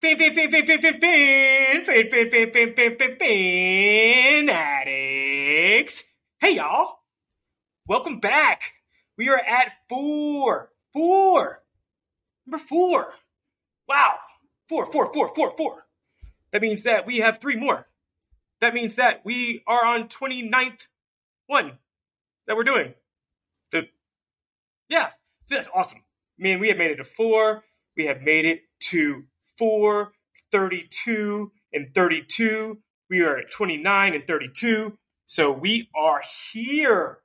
Fin addicts. Hey y'all. Welcome back. We are at four. Four. Number four. Wow. Four, four, four, four, four. That means that we have three more. That means that we are on 29th one that we're doing. The, yeah. That's awesome. Man, we have made it to four. We have made it to four, 32, and 32. We are at 29 and 32. So we are here.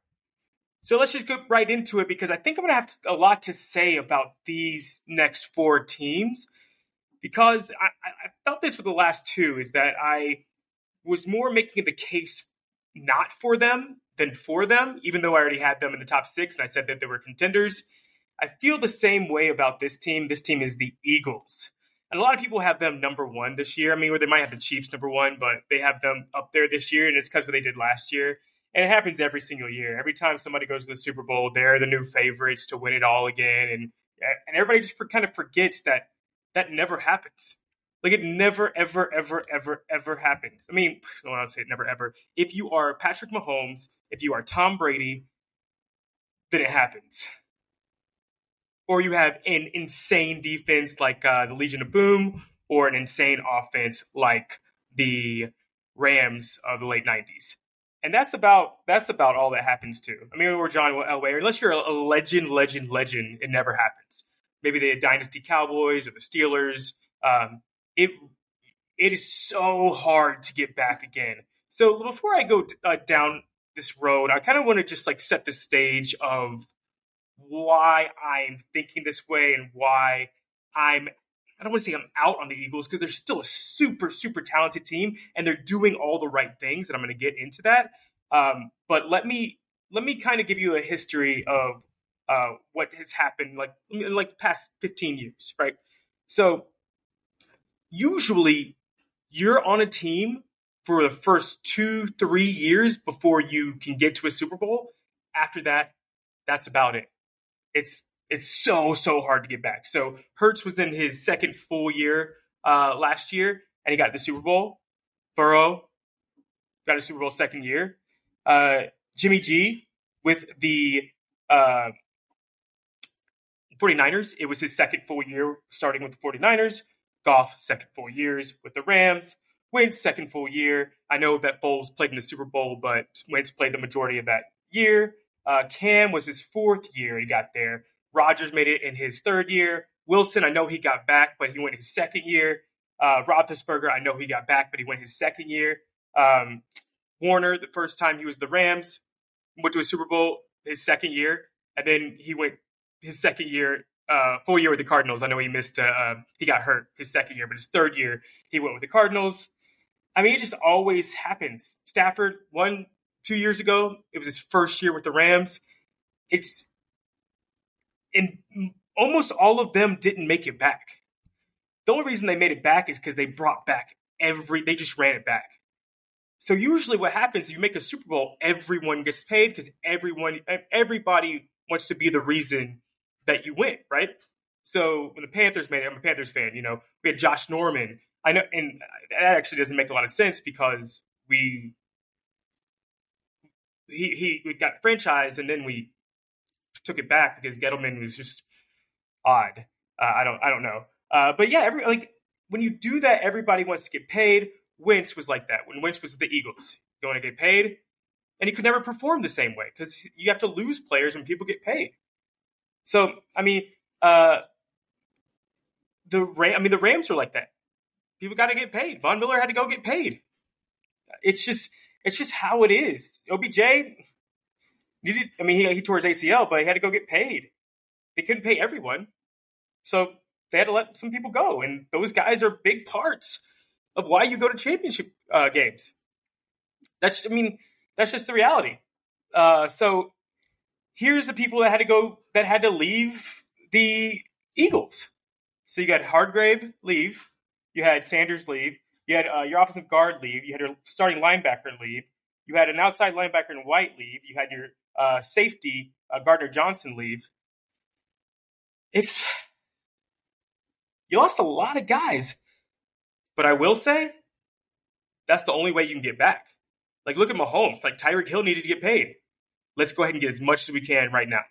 So let's just go right into it because I think I'm going to have a lot to say about these next four teams because I, I felt this with the last two is that I was more making the case not for them than for them, even though I already had them in the top six and I said that they were contenders. I feel the same way about this team. This team is the Eagles. A lot of people have them number one this year. I mean, or they might have the Chiefs number one, but they have them up there this year, and it's because what they did last year. And it happens every single year. Every time somebody goes to the Super Bowl, they're the new favorites to win it all again. And and everybody just for, kind of forgets that that never happens. Like it never, ever, ever, ever, ever happens. I mean, I don't say it never, ever. If you are Patrick Mahomes, if you are Tom Brady, then it happens. Or you have an insane defense like uh, the Legion of Boom, or an insane offense like the Rams of the late '90s. And that's about that's about all that happens too. I mean, or John Elway, unless you're a legend, legend, legend, it never happens. Maybe the Dynasty Cowboys or the Steelers. Um, it it is so hard to get back again. So before I go uh, down this road, I kind of want to just like set the stage of why I'm thinking this way and why I'm I don't want to say I'm out on the Eagles because they're still a super super talented team and they're doing all the right things and I'm going to get into that. Um, but let me let me kind of give you a history of uh, what has happened like in like the past 15 years, right? So usually you're on a team for the first two, three years before you can get to a Super Bowl. After that, that's about it. It's it's so so hard to get back. So Hurts was in his second full year uh, last year, and he got the Super Bowl. Burrow got a Super Bowl second year. Uh, Jimmy G with the uh, 49ers, it was his second full year starting with the 49ers. Goff, second full years with the Rams. Wentz, second full year. I know that Foles played in the Super Bowl, but Wentz played the majority of that year. Uh, Cam was his fourth year he got there. Rodgers made it in his third year. Wilson, I know he got back, but he went his second year. Uh, Roethlisberger, I know he got back, but he went his second year. Um, Warner, the first time he was the Rams, went to a Super Bowl his second year, and then he went his second year uh, full year with the Cardinals. I know he missed. Uh, uh, he got hurt his second year, but his third year he went with the Cardinals. I mean, it just always happens. Stafford won two years ago. It was his first year with the Rams. It's and almost all of them didn't make it back. The only reason they made it back is because they brought back every. They just ran it back. So usually, what happens you make a Super Bowl, everyone gets paid because everyone, everybody wants to be the reason that you win, right? So when the Panthers made it, I'm a Panthers fan. You know, we had Josh Norman. I know, and that actually doesn't make a lot of sense because we he he we got franchised, and then we took it back because Gettleman was just odd. Uh, I don't I don't know, uh, but yeah, every like when you do that, everybody wants to get paid. Wentz was like that when Wentz was the Eagles. You want to get paid, and he could never perform the same way because you have to lose players when people get paid. So I mean, uh, the Ram, I mean the Rams are like that. People got to get paid. Von Miller had to go get paid. It's just it's just how it is. OBJ needed. I mean, he, he tore his ACL, but he had to go get paid. They couldn't pay everyone, so they had to let some people go. And those guys are big parts of why you go to championship uh, games. That's I mean that's just the reality. Uh, so here's the people that had to go that had to leave the Eagles. So you got Hargrave leave, you had Sanders leave, you had uh, your offensive guard leave, you had your starting linebacker leave, you had an outside linebacker in White leave, you had your uh, safety uh, Gardner Johnson leave. It's you lost a lot of guys. But I will say, that's the only way you can get back. Like, look at Mahomes. Like, Tyreek Hill needed to get paid. Let's go ahead and get as much as we can right now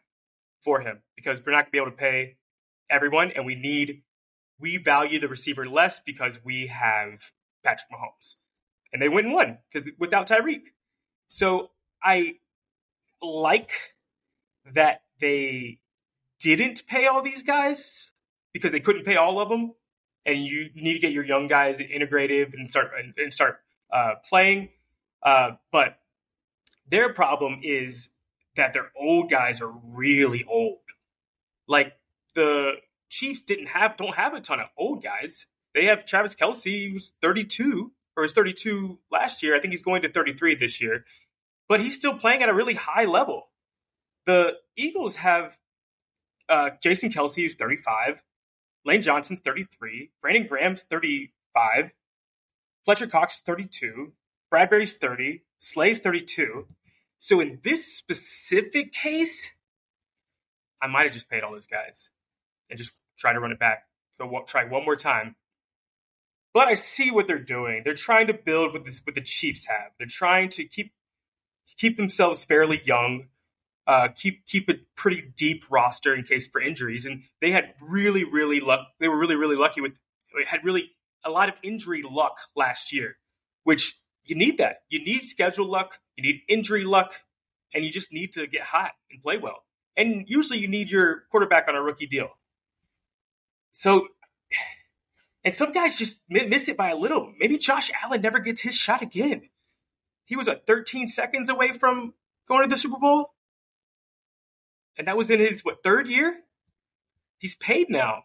for him because we're not going to be able to pay everyone, and we need, we value the receiver less because we have Patrick Mahomes. And they went and won because without Tyreek. So I like that they didn't pay all these guys because they couldn't pay all of them, and you need to get your young guys integrated and start and start uh, playing. Uh, but their problem is that their old guys are really old. Like the Chiefs didn't have don't have a ton of old guys. They have Travis Kelce, who's 32 or was 32 last year. I think he's going to 33 this year, but he's still playing at a really high level. The Eagles have uh, Jason Kelce, who's 35, Lane Johnson's 33, Brandon Graham's 35, Fletcher Cox is 32, Bradberry's 30, Slay's 32. So in this specific case, I might have just paid all those guys and just try to run it back. Go try one more time. But I see what they're doing. They're trying to build what, this, what the Chiefs have. They're trying to keep keep themselves fairly young uh, keep keep a pretty deep roster in case for injuries. And they had really, really luck. They were really, really lucky with. Had really a lot of injury luck last year, which you need that. You need schedule luck. You need injury luck, and you just need to get hot and play well. And usually, you need your quarterback on a rookie deal. So, and some guys just miss it by a little. Maybe Josh Allen never gets his shot again. He was at 13 seconds away from going to the Super Bowl and that was in his what third year. He's paid now.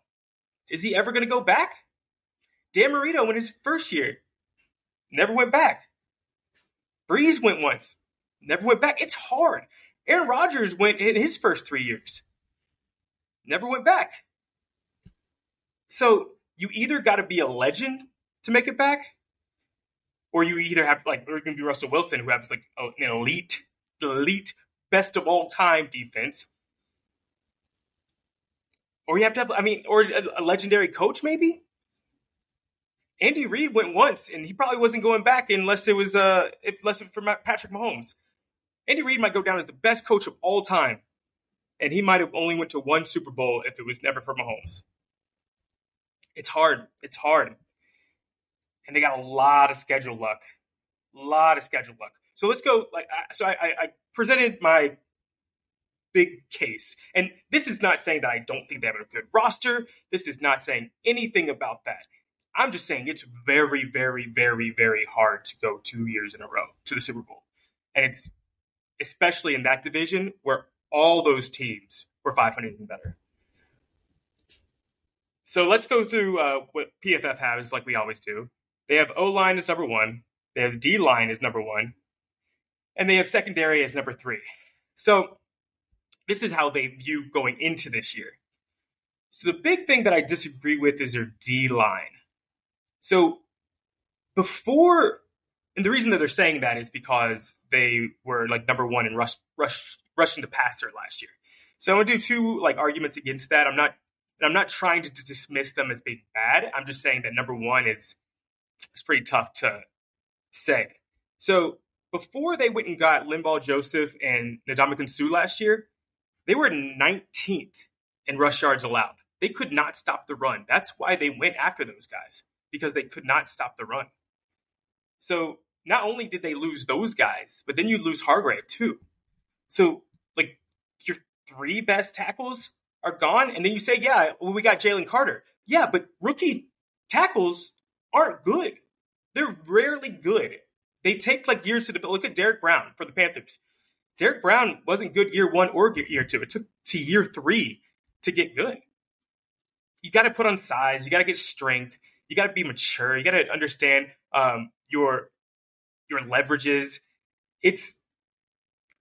Is he ever going to go back? Dan Marino in his first year never went back. Brees went once, never went back. It's hard. Aaron Rodgers went in his first three years, never went back. So you either got to be a legend to make it back, or you either have like, or going to be Russell Wilson, who has like an elite, elite, best of all time defense, or you have to have, I mean, or a, a legendary coach maybe. Andy Reid went once, and he probably wasn't going back unless it was uh, unless it was for Patrick Mahomes. Andy Reid might go down as the best coach of all time, and he might have only went to one Super Bowl if it was never for Mahomes. It's hard. It's hard, and they got a lot of schedule luck, a lot of schedule luck. So let's go. Like, so I, I presented my big case. And this is not saying that I don't think they have a good roster. This is not saying anything about that. I'm just saying it's very, very, very, very hard to go two years in a row to the Super Bowl. And it's especially in that division where all those teams were 500 and better. So let's go through uh, what PFF has, like we always do. They have O line as number one, they have D line as number one, and they have secondary as number three. So this is how they view going into this year. So the big thing that I disagree with is their D line. So before, and the reason that they're saying that is because they were like number one in rush, rush, rushing the passer last year. So I'm gonna do two like arguments against that. I'm not, I'm not trying to, to dismiss them as being bad. I'm just saying that number one is, it's pretty tough to say. So before they went and got Linval Joseph and Ndamukong Suh last year, they were 19th in rush yards allowed. They could not stop the run. That's why they went after those guys because they could not stop the run. So not only did they lose those guys, but then you lose Hargrave too. So like your three best tackles are gone, and then you say, yeah, well, we got Jalen Carter. Yeah, but rookie tackles aren't good. They're rarely good. They take like years to develop. Look at Derrick Brown for the Panthers. Derrick Brown wasn't good year one or year two. It took to year three to get good. You got to put on size. You got to get strength. You got to be mature. You got to understand um, your your leverages. It's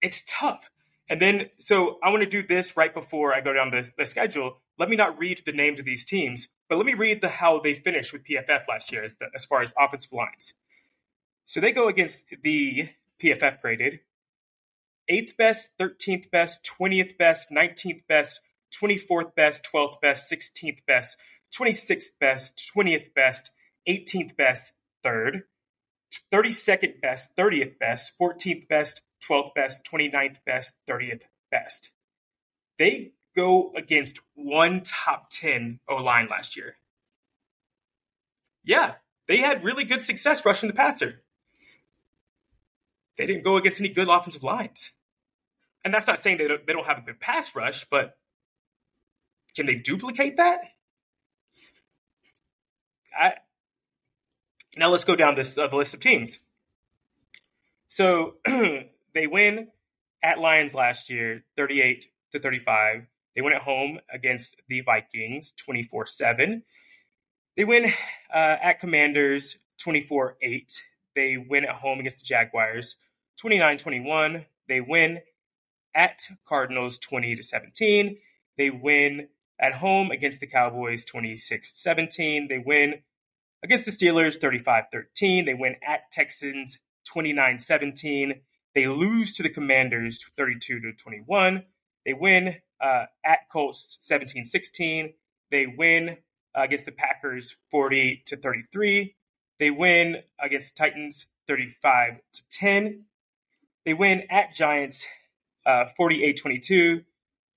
it's tough. And then, so I want to do this right before I go down the, the schedule. Let me not read the names of these teams, but let me read the how they finished with PFF last year as, the, as far as offensive lines. So they go against the PFF graded 8th best, 13th best, 20th best, 19th best, 24th best, 12th best, 16th best, 26th best, 20th best, 18th best, third, 32nd best, 30th best, 14th best, 12th best, 29th best, 30th best. They go against one top 10 O line last year. Yeah, they had really good success rushing the passer. They didn't go against any good offensive lines. And that's not saying they don't, they don't have a good pass rush, but can they duplicate that? I, now let's go down this uh, the list of teams. So they win at Lions last year, 38 to 35. They win at home against the Vikings, 24 7. They win uh, at Commanders, 24 8. They win at home against the Jaguars, 29 21. They win at Cardinals, 20 to 17. They win at home against the Cowboys, 26 17. They win against the Steelers 35 13. They win at Texans 29 17. They lose to the Commanders 32 to 21. They win uh, at Colts 17 16. They win uh, against the Packers 40 to 33. They win against Titans 35 to 10. They win at Giants uh, 48 22.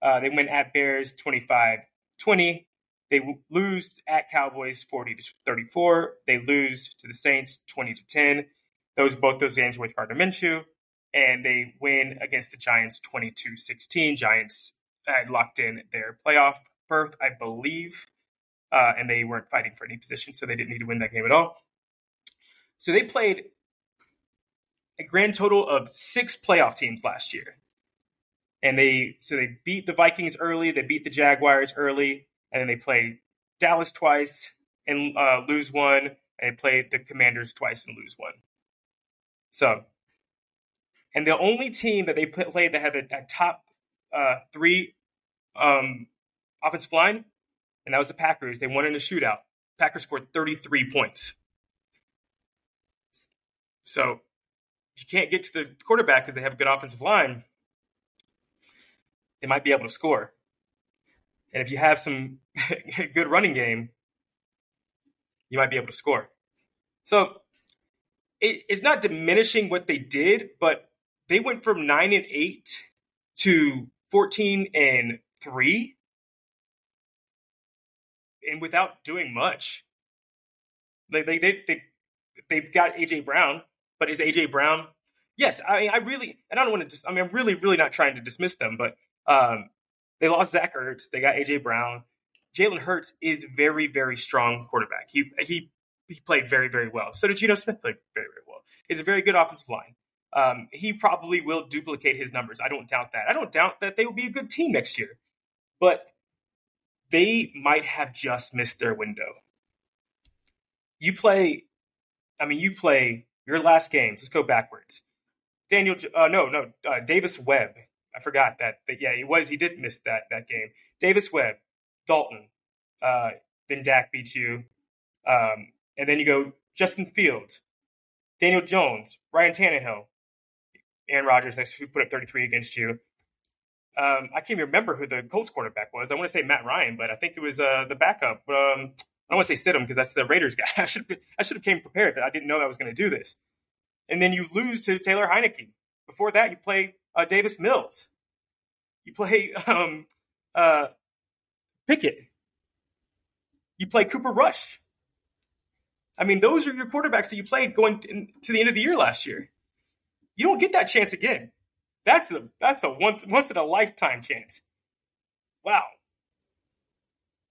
Uh, they win at Bears 25 20. They lose at Cowboys 40 to 34. They lose to the Saints 20 to 10. Those both those games with Gardner Minshew, and they win against the Giants 22-16. Giants had locked in their playoff berth, I believe, uh, and they weren't fighting for any position, so they didn't need to win that game at all. So they played a grand total of six playoff teams last year, and they so they beat the Vikings early, they beat the Jaguars early, and then they play Dallas twice and uh, lose one, and they play the Commanders twice and lose one. So, and the only team that they played that had a, a top uh, three um, offensive line, and that was the Packers. They won in a shootout. Packers scored 33 points. So, if you can't get to the quarterback because they have a good offensive line. They might be able to score. And if you have some good running game, you might be able to score. So it, it's not diminishing what they did, but they went from nine and eight to fourteen and three, and without doing much. They they they, they they've got AJ Brown, but is AJ Brown? Yes, I I really and I don't want to. Dis- I mean, I'm really really not trying to dismiss them, but um, they lost Zach Ertz. They got AJ Brown. Jalen Hurts is very, very strong quarterback. He he he played very, very well. So did Geno Smith play very, very well. He's a very good offensive line. Um, he probably will duplicate his numbers. I don't doubt that. I don't doubt that they will be a good team next year. But they might have just missed their window. You play, I mean, you play your last games. Let's go backwards. Daniel, uh, no, no, uh, Davis Webb I forgot that. But yeah, he was. He did miss that that game. Davis Webb, Dalton, uh, then Dak beats you, um, and then you go Justin Fields, Daniel Jones, Ryan Tannehill, Aaron Rodgers next who put up 33 against you. Um, I can't even remember who the Colts quarterback was. I want to say Matt Ryan, but I think it was uh, the backup. Um, I don't want to say Stidham because that's the Raiders guy. I should I should have came prepared that I didn't know I was going to do this. And then you lose to Taylor Heinicke. Before that, you play uh, Davis Mills. You play um, uh, Pickett. You play Cooper Rush. I mean, those are your quarterbacks that you played going in, to the end of the year last year. You don't get that chance again. That's a that's a once once in a lifetime chance. Wow.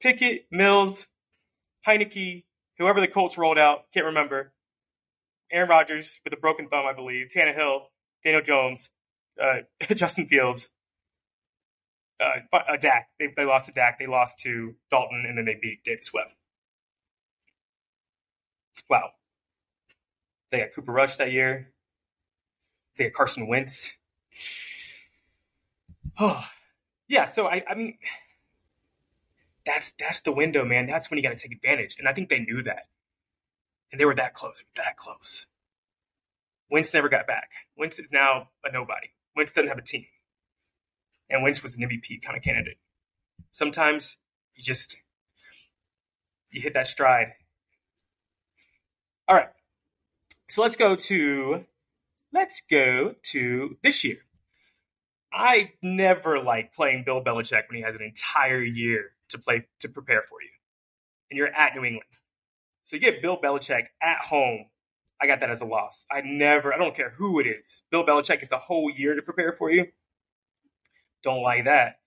Pickett, Mills, Heinicke, whoever the Colts rolled out, can't remember. Aaron Rodgers with a broken thumb, I believe. Tannehill, Daniel Jones, uh, Justin Fields, uh, uh, Dak. They, they lost to Dak. They lost to Dalton, and then they beat David Swift. Wow. They got Cooper Rush that year. Got Carson Wentz. Oh, yeah. So I, I mean, that's that's the window, man. That's when you got to take advantage, and I think they knew that, and they were that close, that close. Wentz never got back. Wentz is now a nobody. Wentz doesn't have a team. And Wentz was an MVP kind of candidate. Sometimes you just you hit that stride All right. So let's go to let's go to this year. I never like playing Bill Belichick when he has an entire year to play to prepare for you, and you're at New England. So you get Bill Belichick at home. I got that as a loss. I never. I don't care who it is. Bill Belichick is a whole year to prepare for you. Don't like that.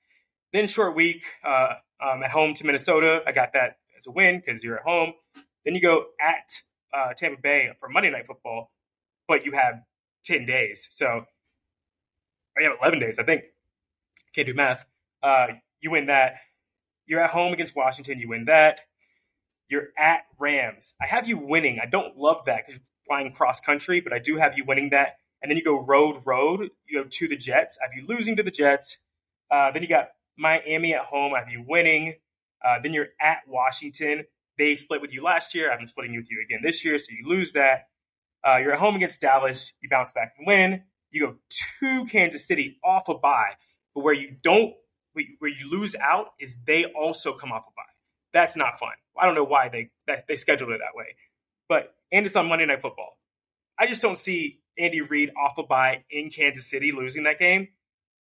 Then short week uh, um, at home to Minnesota. I got that as a win because you're at home. Then you go at uh, Tampa Bay for Monday Night Football, but you have ten days. So have eleven days, I think. Can't do math. Uh, you win that. You're at home against Washington. You win that. You're at Rams. I have you winning. I don't love that because you're flying cross country, but I do have you winning that. And then you go road, road. You go to the Jets. I have you losing to the Jets. Uh, then you got Miami at home. I have you winning. Uh, then you're at Washington. They split with you last year. I'm splitting with you again this year, so you lose that. Uh, you're at home against Dallas. You bounce back and win. You go to Kansas City off a bye, but where you don't, where you lose out is they also come off a bye. That's not fun. I don't know why they that, they scheduled it that way, but and it's on Monday Night Football. I just don't see Andy Reid off a bye in Kansas City losing that game.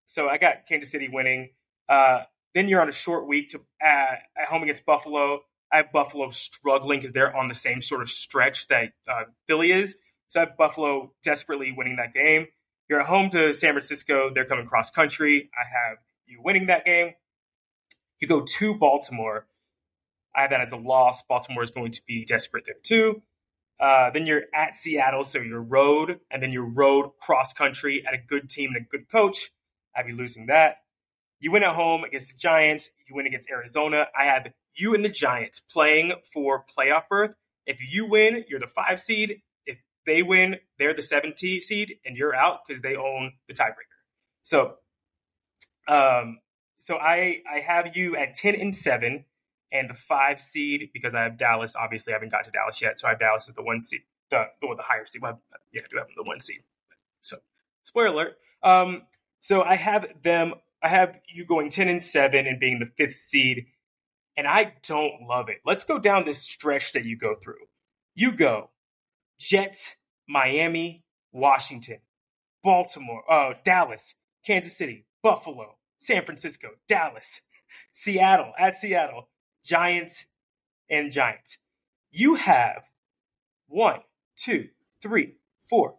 So I got Kansas City winning. Uh, then you're on a short week to uh, at home against Buffalo. I have Buffalo struggling because they're on the same sort of stretch that uh, Philly is. So I have Buffalo desperately winning that game. You're at home to San Francisco. They're coming cross country. I have you winning that game. You go to Baltimore. I have that as a loss. Baltimore is going to be desperate there too. Uh, then you're at Seattle, so you're road, and then you're road cross country at a good team and a good coach. I have you losing that. You win at home against the Giants. You win against Arizona. I have you and the Giants playing for playoff berth. If you win, you're the five seed. They win, they're the 17 seed, and you're out because they own the tiebreaker. So, um, so I I have you at 10 and seven, and the five seed because I have Dallas. Obviously, I haven't got to Dallas yet, so I have Dallas as the one seed, the the, the higher seed. Well, yeah, I do have the one seed. So, spoiler alert. Um, so I have them I have you going 10 and 7 and being the fifth seed, and I don't love it. Let's go down this stretch that you go through. You go Jets, Miami, Washington, Baltimore, uh, Dallas, Kansas City, Buffalo, San Francisco, Dallas, Seattle, at Seattle, Giants, and Giants. You have one, two, three, four,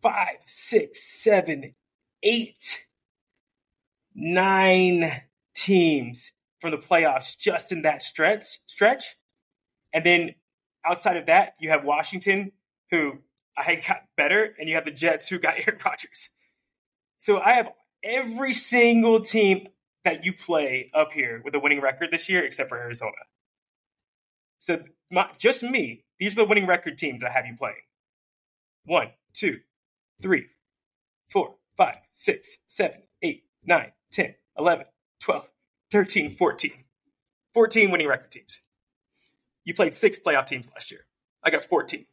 five, six, seven, eight nine teams from the playoffs just in that stretch stretch. And then outside of that, you have Washington, who I got better, and you have the Jets, who got Aaron Rodgers. So I have every single team that you play up here with a winning record this year, except for Arizona. So my, just me, these are the winning record teams I have you playing. One, two, three, four, five, six, seven, eight, nine, 10, 11, 12, 13, 14. 14 winning record teams. You played six playoff teams last year. I got 14.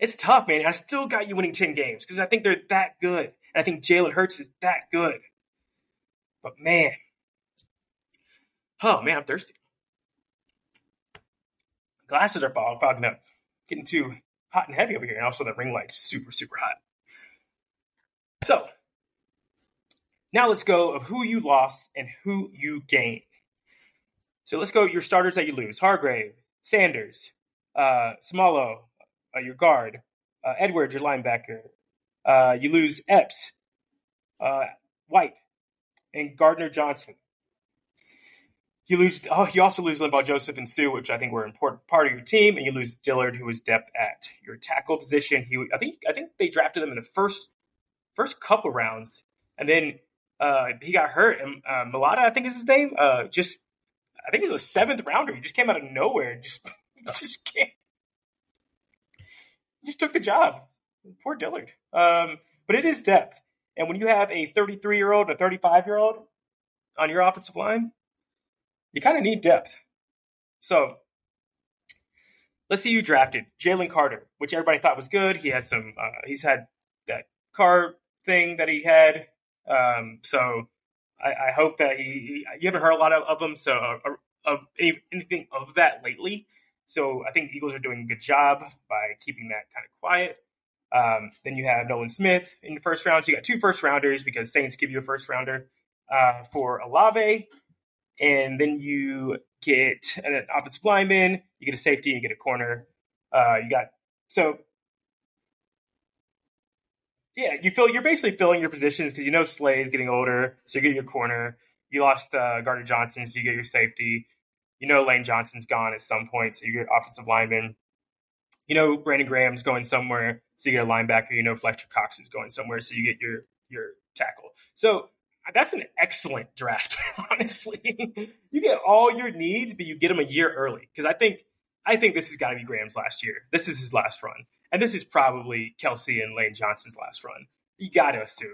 It's tough, man. I still got you winning 10 games because I think they're that good. And I think Jalen Hurts is that good. But man, oh man, I'm thirsty. Glasses are fogging up, getting too hot and heavy over here. And also, the ring light's super, super hot. So, now let's go of who you lost and who you gained. So let's go your starters that you lose: Hargrave, Sanders, uh, uh, your guard, uh, Edwards, your linebacker. Uh, you lose Epps, uh, White, and Gardner Johnson. You lose. Oh, you also lose Linval Joseph and Suh, which I think were an important part of your team, and you lose Dillard, who was depth at your tackle position. He, I think, I think they drafted him in the first first couple rounds, and then uh, he got hurt, and uh, Mailata, I think is his name. Uh, just I think he was a seventh rounder. He just came out of nowhere. Just just can't. Just took the job. Poor Dillard. Um, but it is depth, and when you have a 33 year old a 35 year old on your offensive line, you kind of need depth. So let's see you drafted Jalen Carter, which everybody thought was good. He has some. Uh, he's had that car thing that he had um, so I, I, hope that he, he, you haven't heard a lot of, of them, so uh, of anything of that lately. So I think Eagles are doing a good job by keeping that kind of quiet. Um, then you have Nolan Smith in the first round. So you got two first rounders because Saints give you a first rounder uh, for Olave. And then you get an offensive lineman, you get a safety, and you get a corner. Uh, you got so yeah, you feel you're basically filling your positions because you know Slay is getting older, so you get your corner. You lost uh, Gardner Johnson, so you get your safety. You know Lane Johnson's gone at some point, so you get offensive lineman. You know Brandon Graham's going somewhere, so you get a linebacker. You know Fletcher Cox is going somewhere, so you get your your tackle. So that's an excellent draft, honestly. you get all your needs, but you get them a year early because I think I think this has got to be Graham's last year. This is his last run, and this is probably Kelce and Lane Johnson's last run. You got to assume,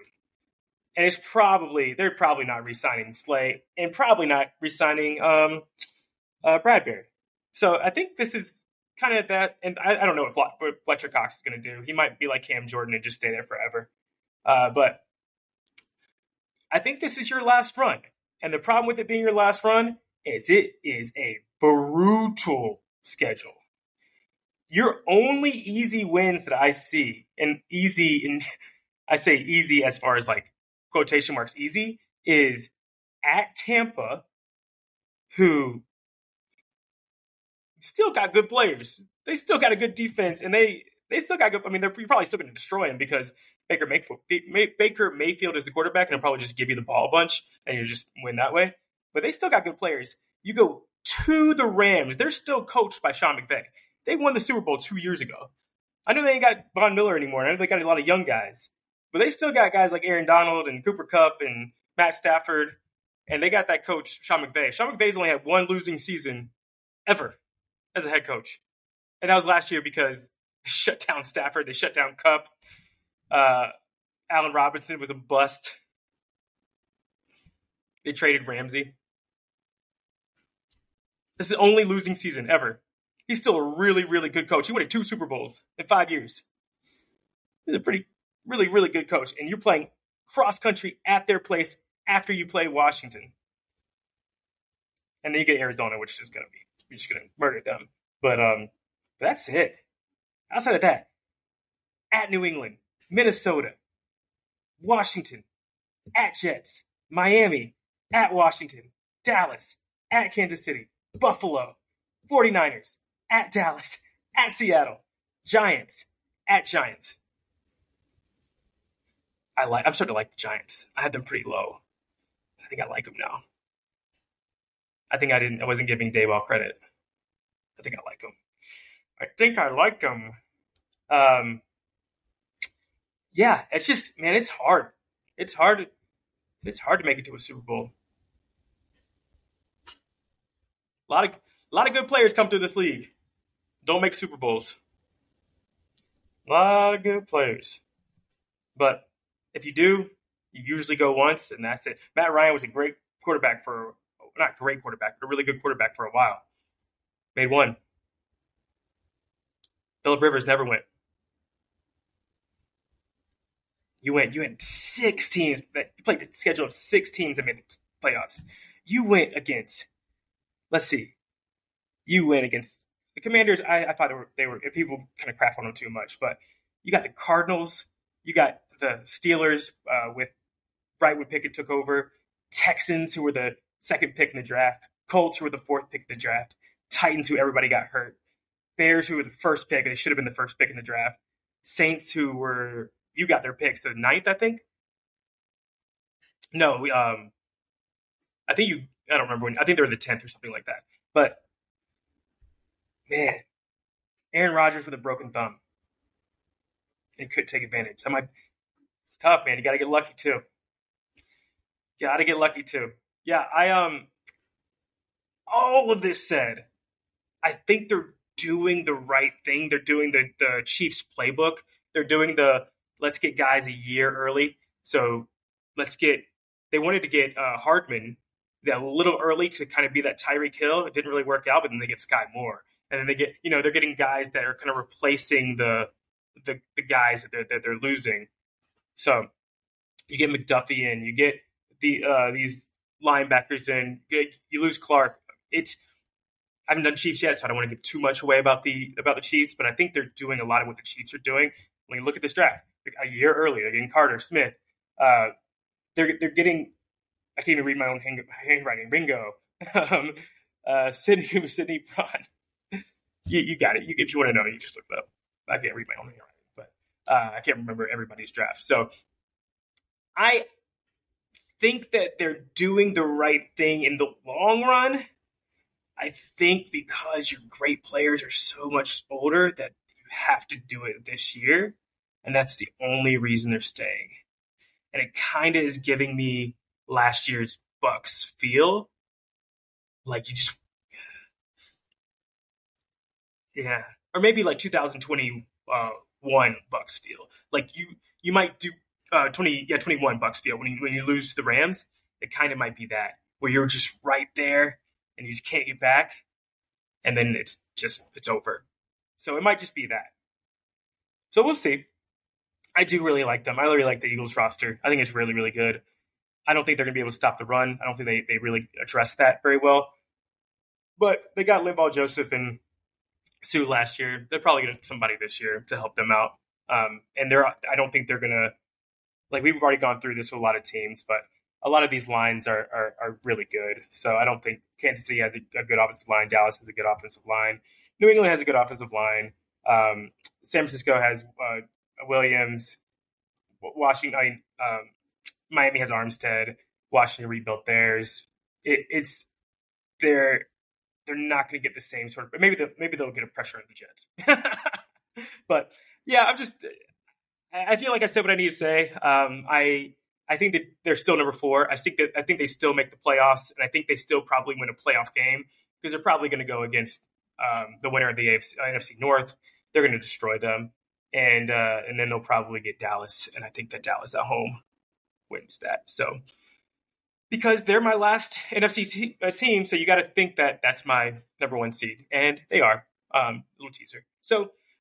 and it's probably they're probably not re-signing Slay and probably not re-signing um, uh, Bradberry. So I think this is kind of that, and I, I don't know what Fletcher Cox is going to do. He might be like Cam Jordan and just stay there forever, uh, but I think this is your last run. And the problem with it being your last run is it is a brutal schedule. Your only easy wins that I see, and easy, and I say easy as far as like quotation marks easy, is at Tampa, who still got good players. They still got a good defense, and they they still got good. I mean, they're you're probably still going to destroy them because Baker Mayfield, Baker Mayfield is the quarterback, and they'll probably just give you the ball a bunch, and you just win that way. But they still got good players. You go to the Rams. They're still coached by Sean McVay. They won the Super Bowl two years ago. I know they ain't got Von Miller anymore. I know they got a lot of young guys, but they still got guys like Aaron Donald and Cooper Kupp and Matt Stafford, and they got that coach Sean McVay. Sean McVay's only had one losing season ever as a head coach, and that was last year because they shut down Stafford, they shut down Kupp. Uh, Allen Robinson was a bust. They traded Ramsey. This is the only losing season ever. He's still a really, really good coach. He won two Super Bowls in five years. He's a pretty, really, really good coach. And you're playing cross country at their place after you play Washington. And then you get Arizona, which is gonna be you're just gonna murder them. But um that's it. Outside of that, at New England, Minnesota, Washington, at Jets, Miami, at Washington, Dallas, at Kansas City, Buffalo, 49ers, at Dallas, at Seattle, Giants, at Giants. I like. I'm starting to like the Giants. I had them pretty low. I think I like them now. I think I didn't. I wasn't giving Daboll credit. I think I like them. I think I like them. Um, yeah, it's just man, it's hard. It's hard. It's hard to make it to a Super Bowl. A lot of a lot of good players come through this league. Don't make Super Bowls. A lot of good players. But if you do, you usually go once and that's it. Matt Ryan was a great quarterback for not great quarterback, but a really good quarterback for a while. Made one. Philip Rivers never went. You went. You went six teams. You played the schedule of six teams that made the playoffs. You went against. Let's see. You went against the Commanders. I, I thought they were, they were people kind of crap on them too much, but you got the Cardinals. You got the Steelers uh, with when Pickett took over. Texans, who were the second pick in the draft. Colts, who were the fourth pick in the draft. Titans, who everybody got hurt. Bears, who were the first pick. They should have been the first pick in the draft. Saints, who were you got their picks the ninth, I think. No, um, I think you. I don't remember when. I think they were the tenth or something like that. But man, Aaron Rodgers with a broken thumb, and could take advantage. So my, it's tough, man. You got to get lucky too. Got to get lucky too. Yeah, I um. All of this said, I think they're doing the right thing. They're doing the the Chiefs playbook. They're doing the let's get guys a year early. So let's get. They wanted to get uh, Hardman a little early to kind of be that Tyreek Hill. It didn't really work out, but then they get Skyy Moore, and then they get you know they're getting guys that are kind of replacing the the, the guys that they're, that they're losing. So you get McDuffie in, you get the uh, these linebackers in, you lose Clark. It's I haven't done Chiefs yet, so I don't want to give too much away about the about the Chiefs. But I think they're doing a lot of what the Chiefs are doing. When you look at this draft, a year early, they're getting Carter Smith. Uh, they're they're getting. I can't even read my own hand, handwriting. Ringo, um, uh, Sydney, Sydney Brown. you, you got it. You, if you want to know, you just look it up. I can't read my own handwriting, but uh, I can't remember everybody's draft. So I think that they're doing the right thing in the long run. I think because your great players are so much older that you have to do it this year. And that's the only reason they're staying. And it kind of is giving me last year's Bucks feel. Like you just. Yeah. Or maybe like 2021 uh, Bucks feel. Like you you might do uh, 20 yeah 21 Bucks feel when you when you lose the Rams. It kind of might be that where you're just right there and you just can't get back, and then it's just it's over. So it might just be that. So we'll see. I do really like them. I really like the Eagles roster. I think it's really really good. I don't think they're going to be able to stop the run. I don't think they, they really address that very well. But they got Linval Joseph and Suh last year. They're probably going to somebody this year to help them out. Um, and they're I don't think they're going to like we've already gone through this with a lot of teams, but a lot of these lines are, are, are really good. So I don't think Kansas City has a, a, good offensive line. Dallas has a good offensive line. New England has a good offensive line. Um, San Francisco has uh, Williams. Washington, I um, Miami has Armstead. Washington rebuilt theirs. It, it's they're they're not going to get the same sort of. But maybe the, maybe they'll get a pressure on the Jets. but yeah, I'm just. I feel like I said what I need to say. Um, I I think that they're still number four. I think that I think they still make the playoffs, and I think they still probably win a playoff game because they're probably going to go against um, the winner of the AFC, uh, NFC North. They're going to destroy them, and uh, and then they'll probably get Dallas, and I think that Dallas at home wins that. So because they're my last NFC uh, team, so you got to think that that's my number one seed, and they are. Um, little teaser. So